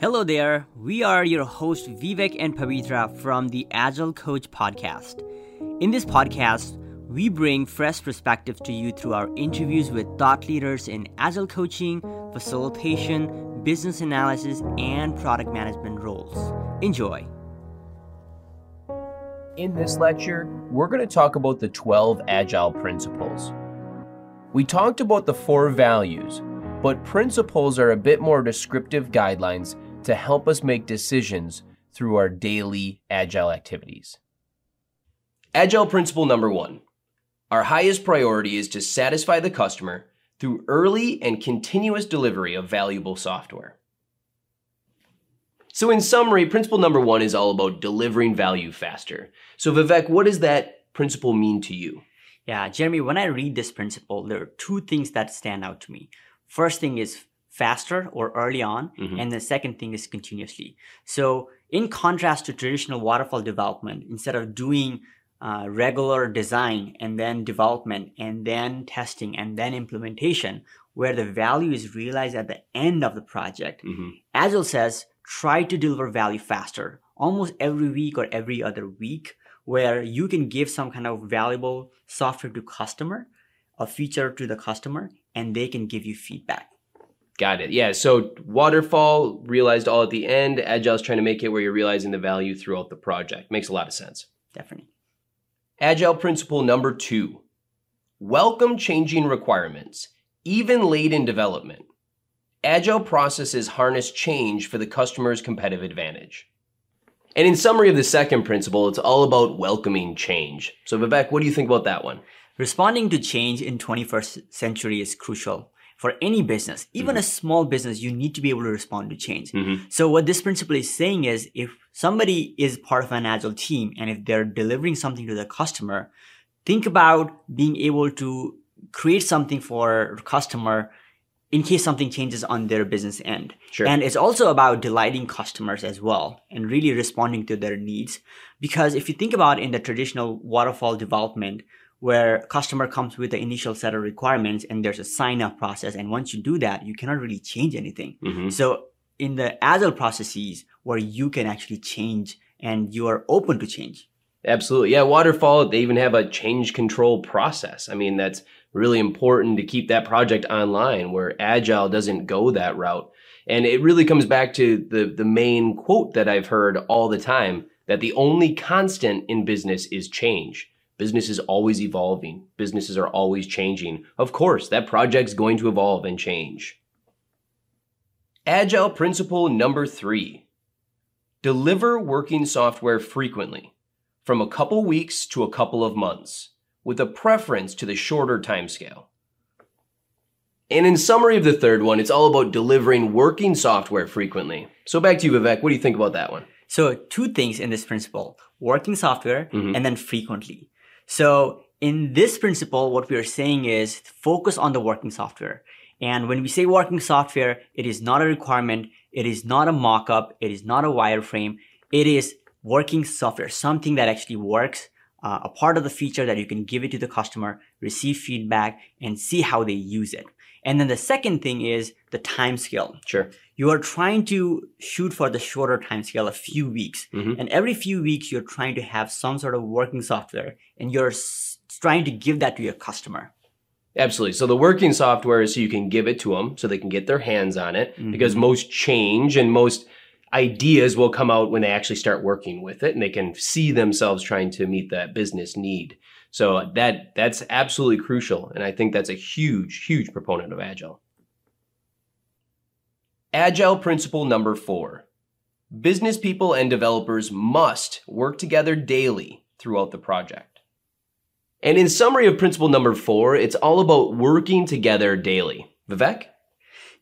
Hello there. We are your hosts Vivek and Pavitra from the Agile Coach podcast. In this podcast, we bring fresh perspectives to you through our interviews with thought leaders in agile coaching, facilitation, business analysis, and product management roles. Enjoy. In this lecture, we're going to talk about the 12 agile principles. We talked about the four values, but principles are a bit more descriptive guidelines to help us make decisions through our daily agile activities. Agile principle number one our highest priority is to satisfy the customer through early and continuous delivery of valuable software. So, in summary, principle number one is all about delivering value faster. So, Vivek, what does that principle mean to you? Yeah, Jeremy, when I read this principle, there are two things that stand out to me. First thing is faster or early on, mm-hmm. and the second thing is continuously. So, in contrast to traditional waterfall development, instead of doing uh, regular design and then development and then testing and then implementation, where the value is realized at the end of the project, mm-hmm. Agile says try to deliver value faster, almost every week or every other week, where you can give some kind of valuable software to customer, a feature to the customer, and they can give you feedback. Got it. Yeah. So waterfall realized all at the end. Agile's trying to make it where you're realizing the value throughout the project. Makes a lot of sense. Definitely. Agile principle number two welcome changing requirements, even late in development. Agile processes harness change for the customer's competitive advantage. And in summary of the second principle, it's all about welcoming change. So, Vivek, what do you think about that one? Responding to change in 21st century is crucial for any business, even mm-hmm. a small business, you need to be able to respond to change. Mm-hmm. So what this principle is saying is if somebody is part of an agile team and if they're delivering something to the customer, think about being able to create something for customer in case something changes on their business end. Sure. And it's also about delighting customers as well and really responding to their needs. Because if you think about in the traditional waterfall development, where customer comes with the initial set of requirements and there's a sign up process. And once you do that, you cannot really change anything. Mm-hmm. So in the agile processes where you can actually change and you are open to change. Absolutely. Yeah. Waterfall, they even have a change control process. I mean, that's really important to keep that project online where agile doesn't go that route. And it really comes back to the, the main quote that I've heard all the time that the only constant in business is change. Business is always evolving. Businesses are always changing. Of course, that project's going to evolve and change. Agile principle number three deliver working software frequently, from a couple weeks to a couple of months, with a preference to the shorter timescale. And in summary of the third one, it's all about delivering working software frequently. So back to you, Vivek. What do you think about that one? So two things in this principle, working software mm-hmm. and then frequently. So in this principle, what we are saying is focus on the working software. And when we say working software, it is not a requirement. It is not a mock-up. It is not a wireframe. It is working software, something that actually works, uh, a part of the feature that you can give it to the customer, receive feedback, and see how they use it. And then the second thing is the time scale. Sure. You are trying to shoot for the shorter time scale, a few weeks. Mm-hmm. And every few weeks, you're trying to have some sort of working software and you're s- trying to give that to your customer. Absolutely. So the working software is so you can give it to them so they can get their hands on it mm-hmm. because most change and most ideas will come out when they actually start working with it and they can see themselves trying to meet that business need. So that that's absolutely crucial and I think that's a huge huge proponent of agile. Agile principle number 4. Business people and developers must work together daily throughout the project. And in summary of principle number 4, it's all about working together daily. Vivek?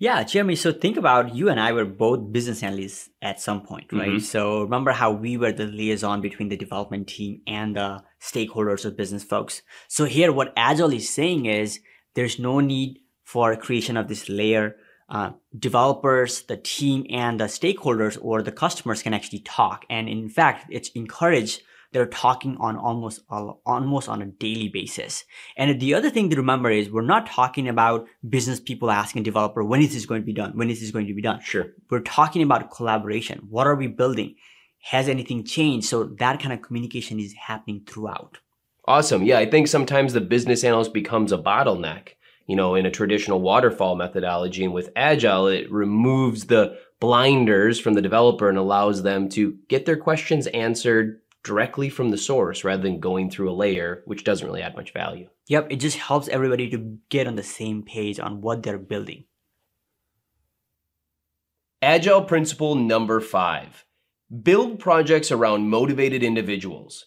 Yeah, Jeremy. So think about you and I were both business analysts at some point, right? Mm-hmm. So remember how we were the liaison between the development team and the stakeholders or business folks. So here, what Agile is saying is there's no need for creation of this layer. Uh, developers, the team, and the stakeholders or the customers can actually talk. And in fact, it's encouraged they're talking on almost almost on a daily basis. And the other thing to remember is we're not talking about business people asking developer when is this going to be done? When is this going to be done? Sure. We're talking about collaboration. What are we building? Has anything changed? So that kind of communication is happening throughout. Awesome. Yeah, I think sometimes the business analyst becomes a bottleneck. You know, in a traditional waterfall methodology and with agile, it removes the blinders from the developer and allows them to get their questions answered directly from the source rather than going through a layer, which doesn't really add much value. Yep, it just helps everybody to get on the same page on what they're building. Agile principle number five build projects around motivated individuals.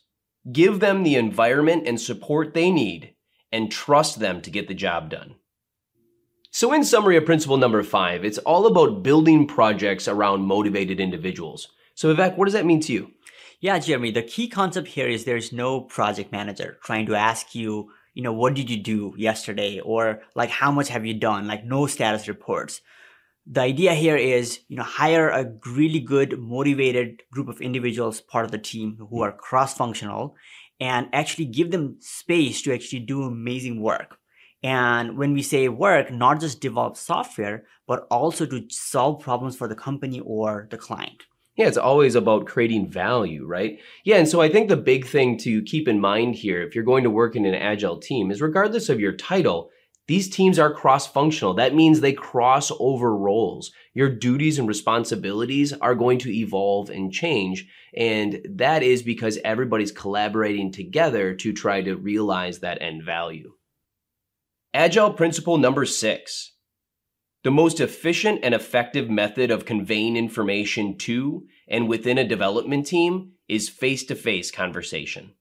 Give them the environment and support they need, and trust them to get the job done. So, in summary of principle number five, it's all about building projects around motivated individuals. So, Vivek, what does that mean to you? Yeah, Jeremy, the key concept here is there's no project manager trying to ask you, you know, what did you do yesterday? Or like, how much have you done? Like, no status reports. The idea here is, you know, hire a really good, motivated group of individuals, part of the team who are cross functional and actually give them space to actually do amazing work. And when we say work, not just develop software, but also to solve problems for the company or the client. Yeah, it's always about creating value, right? Yeah, and so I think the big thing to keep in mind here, if you're going to work in an agile team, is regardless of your title, these teams are cross functional. That means they cross over roles. Your duties and responsibilities are going to evolve and change. And that is because everybody's collaborating together to try to realize that end value. Agile principle number six the most efficient and effective method of conveying information to and within a development team is face to face conversation.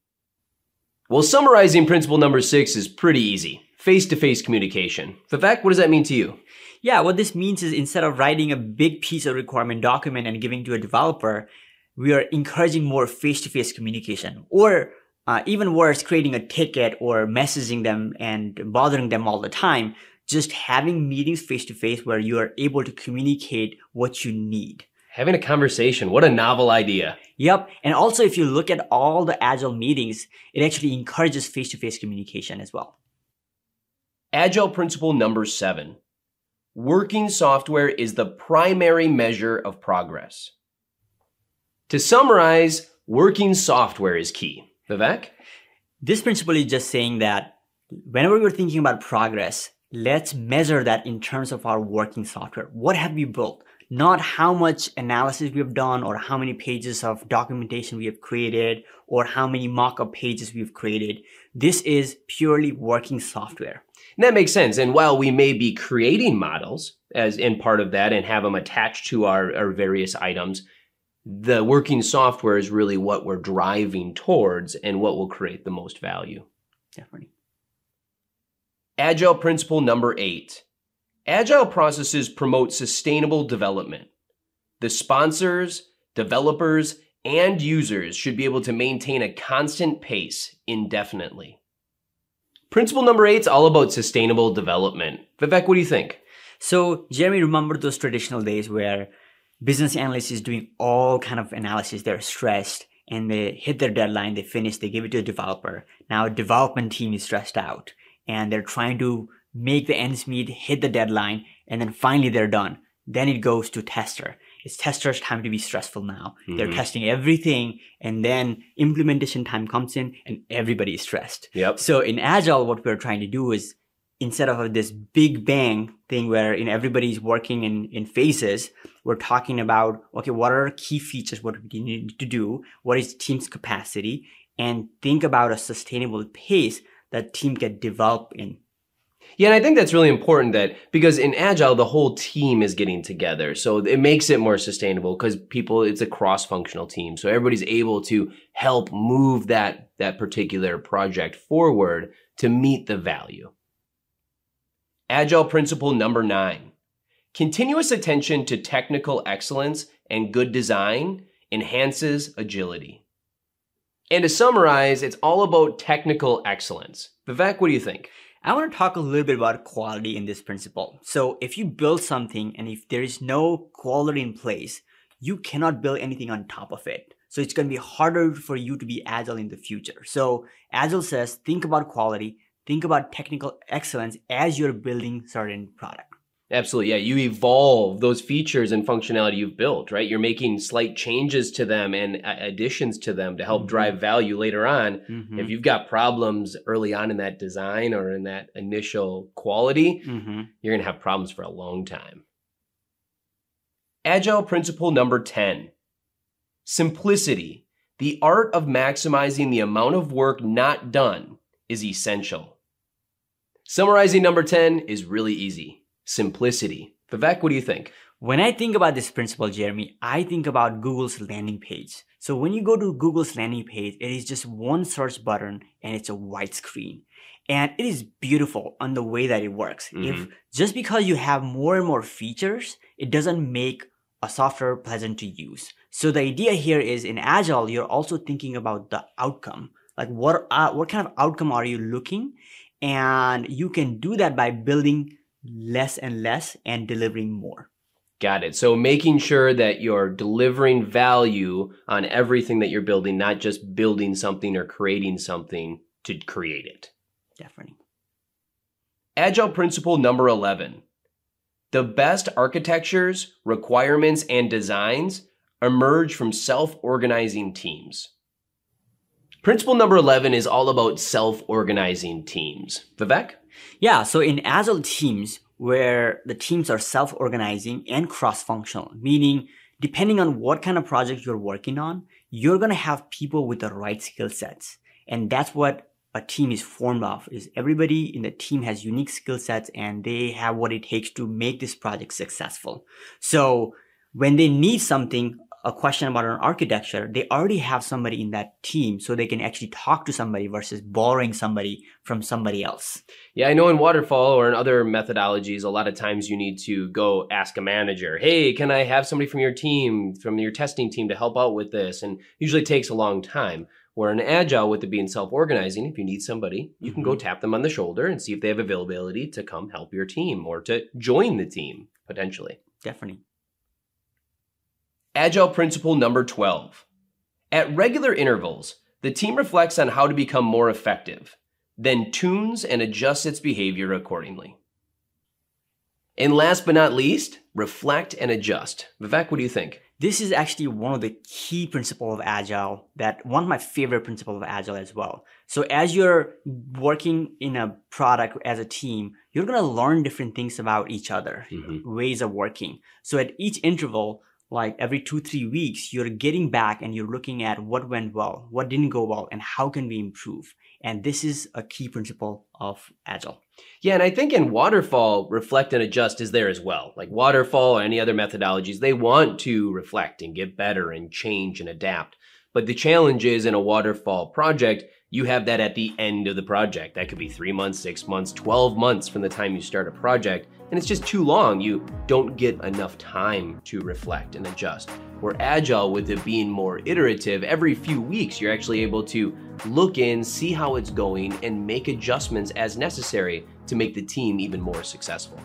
Well, summarizing principle number six is pretty easy face to face communication. Vivek, what does that mean to you? Yeah, what this means is instead of writing a big piece of requirement document and giving to a developer, we are encouraging more face to face communication. Or uh, even worse, creating a ticket or messaging them and bothering them all the time just having meetings face to face where you are able to communicate what you need. Having a conversation. What a novel idea. Yep. And also, if you look at all the agile meetings, it actually encourages face to face communication as well. Agile principle number seven working software is the primary measure of progress. To summarize, working software is key. Vivek? This principle is just saying that whenever we're thinking about progress, let's measure that in terms of our working software. What have we built? Not how much analysis we have done or how many pages of documentation we have created or how many mock-up pages we've created. This is purely working software. And that makes sense. And while we may be creating models as in part of that and have them attached to our, our various items, the working software is really what we're driving towards and what will create the most value. Definitely. Agile principle number eight Agile processes promote sustainable development. The sponsors, developers, and users should be able to maintain a constant pace indefinitely. Principle number eight is all about sustainable development. Vivek, what do you think? So, Jeremy, remember those traditional days where business analysts is doing all kind of analysis. They're stressed and they hit their deadline, they finish, they give it to the developer. Now, development team is stressed out and they're trying to make the ends meet, hit the deadline, and then finally they're done. Then it goes to tester. It's tester's time to be stressful now. Mm-hmm. They're testing everything and then implementation time comes in and everybody is stressed. Yep. So in Agile, what we're trying to do is instead of this big bang thing where know, everybody's working in, in phases, we're talking about, okay, what are key features? What do we need to do? What is team's capacity? And think about a sustainable pace that team get developed in. Yeah, and I think that's really important that because in Agile, the whole team is getting together. So it makes it more sustainable because people, it's a cross functional team. So everybody's able to help move that, that particular project forward to meet the value. Agile principle number nine continuous attention to technical excellence and good design enhances agility. And to summarize, it's all about technical excellence. Vivek, what do you think? I want to talk a little bit about quality in this principle. So, if you build something and if there is no quality in place, you cannot build anything on top of it. So it's going to be harder for you to be agile in the future. So agile says think about quality, think about technical excellence as you're building certain product. Absolutely. Yeah. You evolve those features and functionality you've built, right? You're making slight changes to them and additions to them to help mm-hmm. drive value later on. Mm-hmm. If you've got problems early on in that design or in that initial quality, mm-hmm. you're going to have problems for a long time. Agile principle number 10 simplicity. The art of maximizing the amount of work not done is essential. Summarizing number 10 is really easy simplicity. Vivek, what do you think? When I think about this principle, Jeremy, I think about Google's landing page. So when you go to Google's landing page, it is just one search button and it's a white screen. And it is beautiful on the way that it works. Mm-hmm. If just because you have more and more features, it doesn't make a software pleasant to use. So the idea here is in Agile, you're also thinking about the outcome. Like what, uh, what kind of outcome are you looking? And you can do that by building less and less and delivering more. Got it. So making sure that you're delivering value on everything that you're building, not just building something or creating something to create it. Definitely. Agile principle number 11. The best architectures, requirements, and designs emerge from self organizing teams. Principle number 11 is all about self organizing teams. Vivek? Yeah, so in agile teams, where the teams are self-organizing and cross-functional, meaning depending on what kind of project you're working on, you're going to have people with the right skill sets. And that's what a team is formed of is everybody in the team has unique skill sets and they have what it takes to make this project successful. So when they need something, a question about an architecture, they already have somebody in that team so they can actually talk to somebody versus borrowing somebody from somebody else. Yeah, I know in waterfall or in other methodologies, a lot of times you need to go ask a manager, hey, can I have somebody from your team, from your testing team to help out with this? And usually takes a long time. Where in Agile, with it being self organizing, if you need somebody, you mm-hmm. can go mm-hmm. tap them on the shoulder and see if they have availability to come help your team or to join the team potentially. Definitely. Agile principle number 12. At regular intervals, the team reflects on how to become more effective, then tunes and adjusts its behavior accordingly. And last but not least, reflect and adjust. Vivek, what do you think? This is actually one of the key principles of Agile that one of my favorite principles of Agile as well. So as you're working in a product as a team, you're going to learn different things about each other, mm-hmm. ways of working. So at each interval, like every two three weeks you're getting back and you're looking at what went well what didn't go well and how can we improve and this is a key principle of agile yeah and i think in waterfall reflect and adjust is there as well like waterfall or any other methodologies they want to reflect and get better and change and adapt but the challenge is in a waterfall project you have that at the end of the project. That could be three months, six months, 12 months from the time you start a project. And it's just too long. You don't get enough time to reflect and adjust. We're agile with it being more iterative. Every few weeks, you're actually able to look in, see how it's going, and make adjustments as necessary to make the team even more successful.